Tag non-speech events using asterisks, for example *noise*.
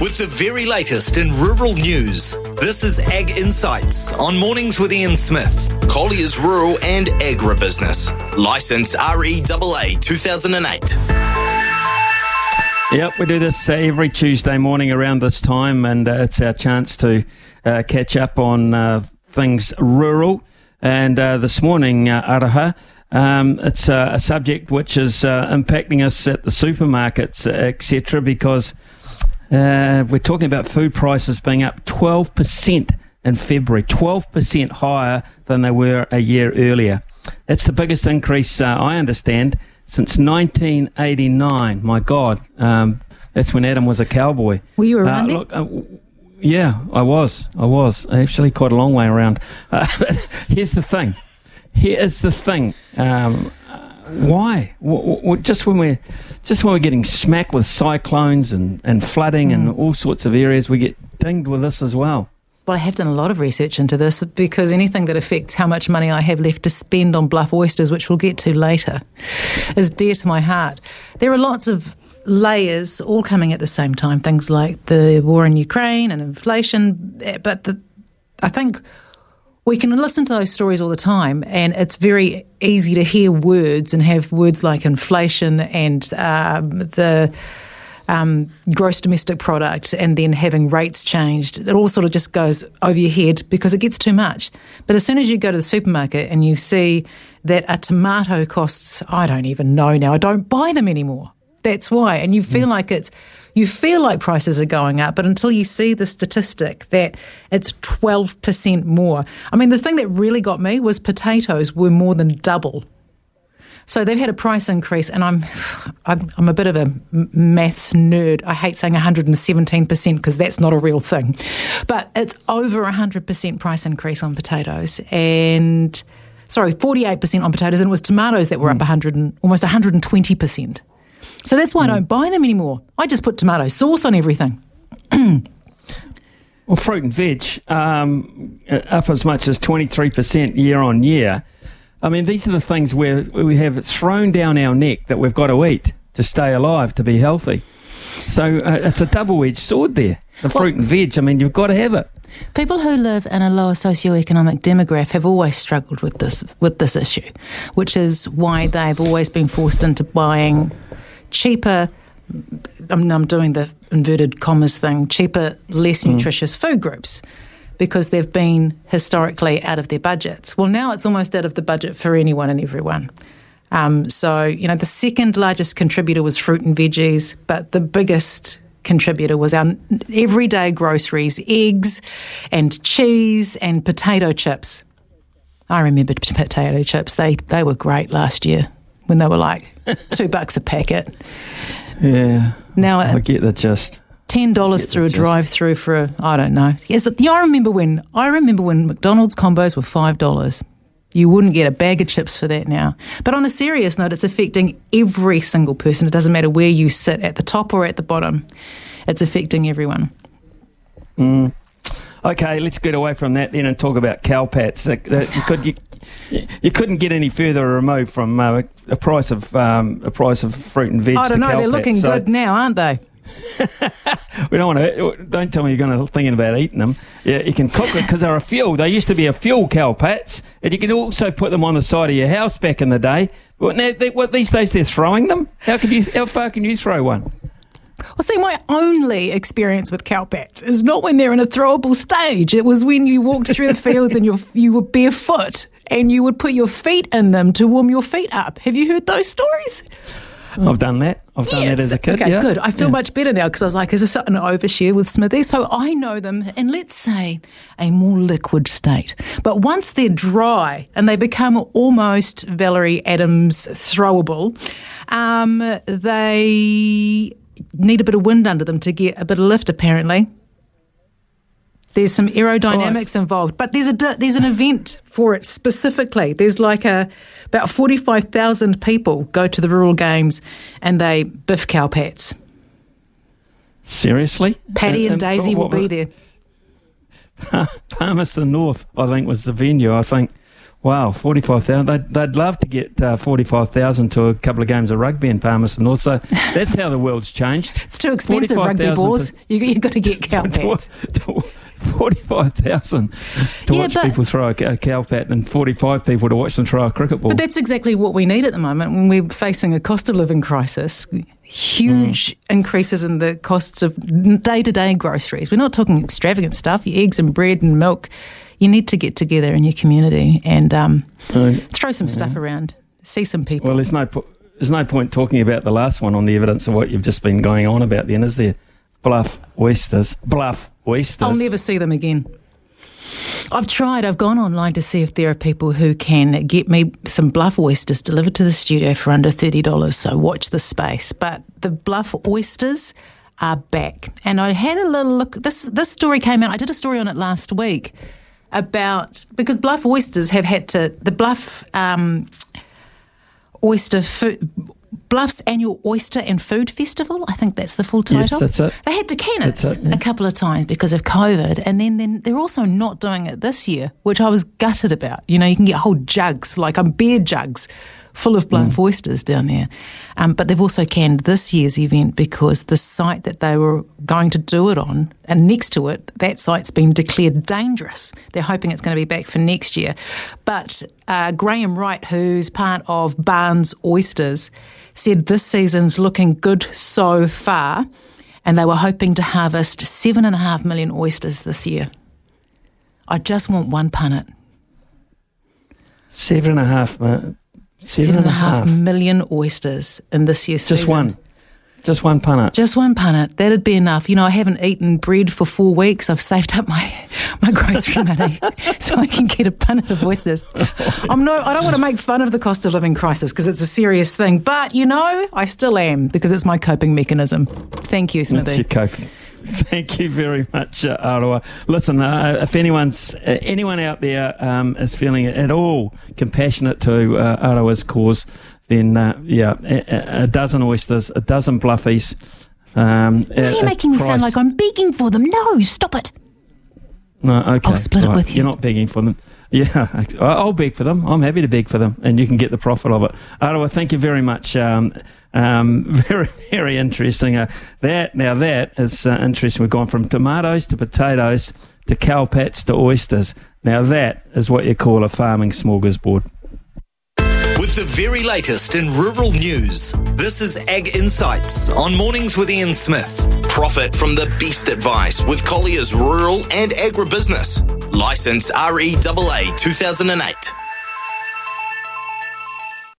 With the very latest in rural news, this is Ag Insights on Mornings with Ian Smith. Colliers Rural and Agribusiness. License REAA 2008. Yep, we do this uh, every Tuesday morning around this time, and uh, it's our chance to uh, catch up on uh, things rural. And uh, this morning, uh, Aroa, um, it's uh, a subject which is uh, impacting us at the supermarkets, etc., because uh, we're talking about food prices being up 12% in February, 12% higher than they were a year earlier. It's the biggest increase, uh, I understand, since 1989. My God, um, that's when Adam was a cowboy. Were you around uh, look, yeah, I was. I was actually quite a long way around. *laughs* here's the thing here is the thing. Um, why? W- w- just when we're just when we're getting smacked with cyclones and, and flooding mm. and all sorts of areas, we get dinged with this as well. Well, I have done a lot of research into this because anything that affects how much money I have left to spend on bluff oysters, which we'll get to later, is dear to my heart. There are lots of layers all coming at the same time, things like the war in Ukraine and inflation, eh, but the, I think we can listen to those stories all the time, and it's very easy to hear words and have words like inflation and um, the um, gross domestic product, and then having rates changed. It all sort of just goes over your head because it gets too much. But as soon as you go to the supermarket and you see that a tomato costs, I don't even know now, I don't buy them anymore. That's why. And you feel mm. like it's you feel like prices are going up, but until you see the statistic that it's 12% more. I mean, the thing that really got me was potatoes were more than double. So they've had a price increase, and I'm, *sighs* I'm, I'm a bit of a maths nerd. I hate saying 117% because that's not a real thing, but it's over 100% price increase on potatoes, and sorry, 48% on potatoes, and it was tomatoes that were mm. up 100 and, almost 120%. So that's why mm. I don't buy them anymore. I just put tomato sauce on everything. well, fruit and veg um, up as much as 23% year on year. I mean, these are the things where we have thrown down our neck that we've got to eat to stay alive, to be healthy. So uh, it's a double edged sword there. The well, fruit and veg, I mean, you've got to have it. People who live in a lower socioeconomic demographic have always struggled with this with this issue, which is why they've always been forced into buying cheaper. I'm, I'm doing the inverted commas thing. Cheaper, less mm. nutritious food groups because they've been historically out of their budgets. Well, now it's almost out of the budget for anyone and everyone. Um, so, you know, the second largest contributor was fruit and veggies, but the biggest contributor was our everyday groceries, eggs and cheese and potato chips. I remember potato chips. They they were great last year when they were like *laughs* two bucks a packet. Yeah. Now I get the gist. Ten dollars through a drive-through for a I don't know. Yes, yeah, I remember when I remember when McDonald's combos were five dollars. You wouldn't get a bag of chips for that now. But on a serious note, it's affecting every single person. It doesn't matter where you sit, at the top or at the bottom. It's affecting everyone. Mm. Okay, let's get away from that then and talk about cowpats. Could, you, you couldn't get any further removed from uh, a price of um, a price of fruit and veg. I don't know. They're looking so good now, aren't they? *laughs* we don't want to. Don't tell me you're going to thinking about eating them. Yeah, you can cook it because they're a fuel. They used to be a fuel cowpats, and you can also put them on the side of your house back in the day. But now, they, what these days they're throwing them. How can you? How far can you throw one? Well, see, my only experience with cowpats is not when they're in a throwable stage. It was when you walked through the fields and you you were barefoot and you would put your feet in them to warm your feet up. Have you heard those stories? I've done that. I've done that as a kid. Okay, yeah. good. I feel yeah. much better now because I was like, is this an overshare with Smithy? So I know them in, let's say, a more liquid state. But once they're dry and they become almost Valerie Adams throwable, um, they need a bit of wind under them to get a bit of lift, apparently. There's some aerodynamics involved, but there's a there's an event for it specifically. There's like a about forty five thousand people go to the rural games, and they biff cowpats. Seriously, Paddy and, and Daisy will be there. *laughs* Palmerston North, I think, was the venue. I think. Wow, 45,000. They'd, they'd love to get uh, 45,000 to a couple of games of rugby in Palmerston North. So *laughs* that's how the world's changed. It's too expensive, rugby balls. To, you, you've got to get *laughs* cowpats. 45,000 to yeah, watch people throw a, a cow pat and 45 people to watch them throw a cricket ball. But that's exactly what we need at the moment when we're facing a cost of living crisis. Huge mm. increases in the costs of day to day groceries. We're not talking extravagant stuff, eggs and bread and milk. You need to get together in your community and um, uh, throw some yeah. stuff around, see some people. Well, there's no, po- there's no point talking about the last one on the evidence of what you've just been going on about, then, is there? Bluff oysters. Bluff oysters. I'll never see them again. I've tried. I've gone online to see if there are people who can get me some bluff oysters delivered to the studio for under $30. So watch the space. But the bluff oysters are back. And I had a little look. This, this story came out. I did a story on it last week about because bluff oysters have had to, the bluff um, oyster food Bluff's annual Oyster and Food Festival. I think that's the full title. Yes, that's it. They had to can it, it yeah. a couple of times because of COVID, and then, then they're also not doing it this year, which I was gutted about. You know, you can get whole jugs, like um, beer jugs, full of bluff mm. oysters down there. Um, but they've also canned this year's event because the site that they were going to do it on, and next to it, that site's been declared dangerous. They're hoping it's going to be back for next year. But uh, Graham Wright, who's part of Barnes Oysters, said this season's looking good so far, and they were hoping to harvest seven and a half million oysters this year. I just want one punnet. Seven and a half. Seven, and a half, million oysters in this year's Just season. one. Just one punnet. Just one punnet. That'd be enough. You know, I haven't eaten bread for four weeks. I've saved up my, my grocery *laughs* money so I can get a punnet of oysters. I'm no, I don't want to make fun of the cost of living crisis because it's a serious thing, but you know, I still am because it's my coping mechanism. Thank you, Smithy. That's your coping. *laughs* Thank you very much, uh, Aroa. Listen, uh, if anyone's uh, anyone out there um, is feeling at all compassionate to uh, Aroa's cause, then uh, yeah, a, a, dozen oysters, a dozen bluffies. Um, Why are you making me sound like I'm begging for them? No, stop it. No, okay. I'll split right. it with you. You're not begging for them. Yeah, *laughs* I'll beg for them. I'm happy to beg for them, and you can get the profit of it. Aroa, thank you very much. Um, um, *laughs* very, very interesting. Uh, that now that is uh, interesting. We've gone from tomatoes to potatoes to cowpats to oysters. Now that is what you call a farming smorgasbord. With the very latest in rural news, this is Ag Insights on Mornings with Ian Smith. Profit from the best advice with Colliers Rural and Agribusiness. License REAA 2008.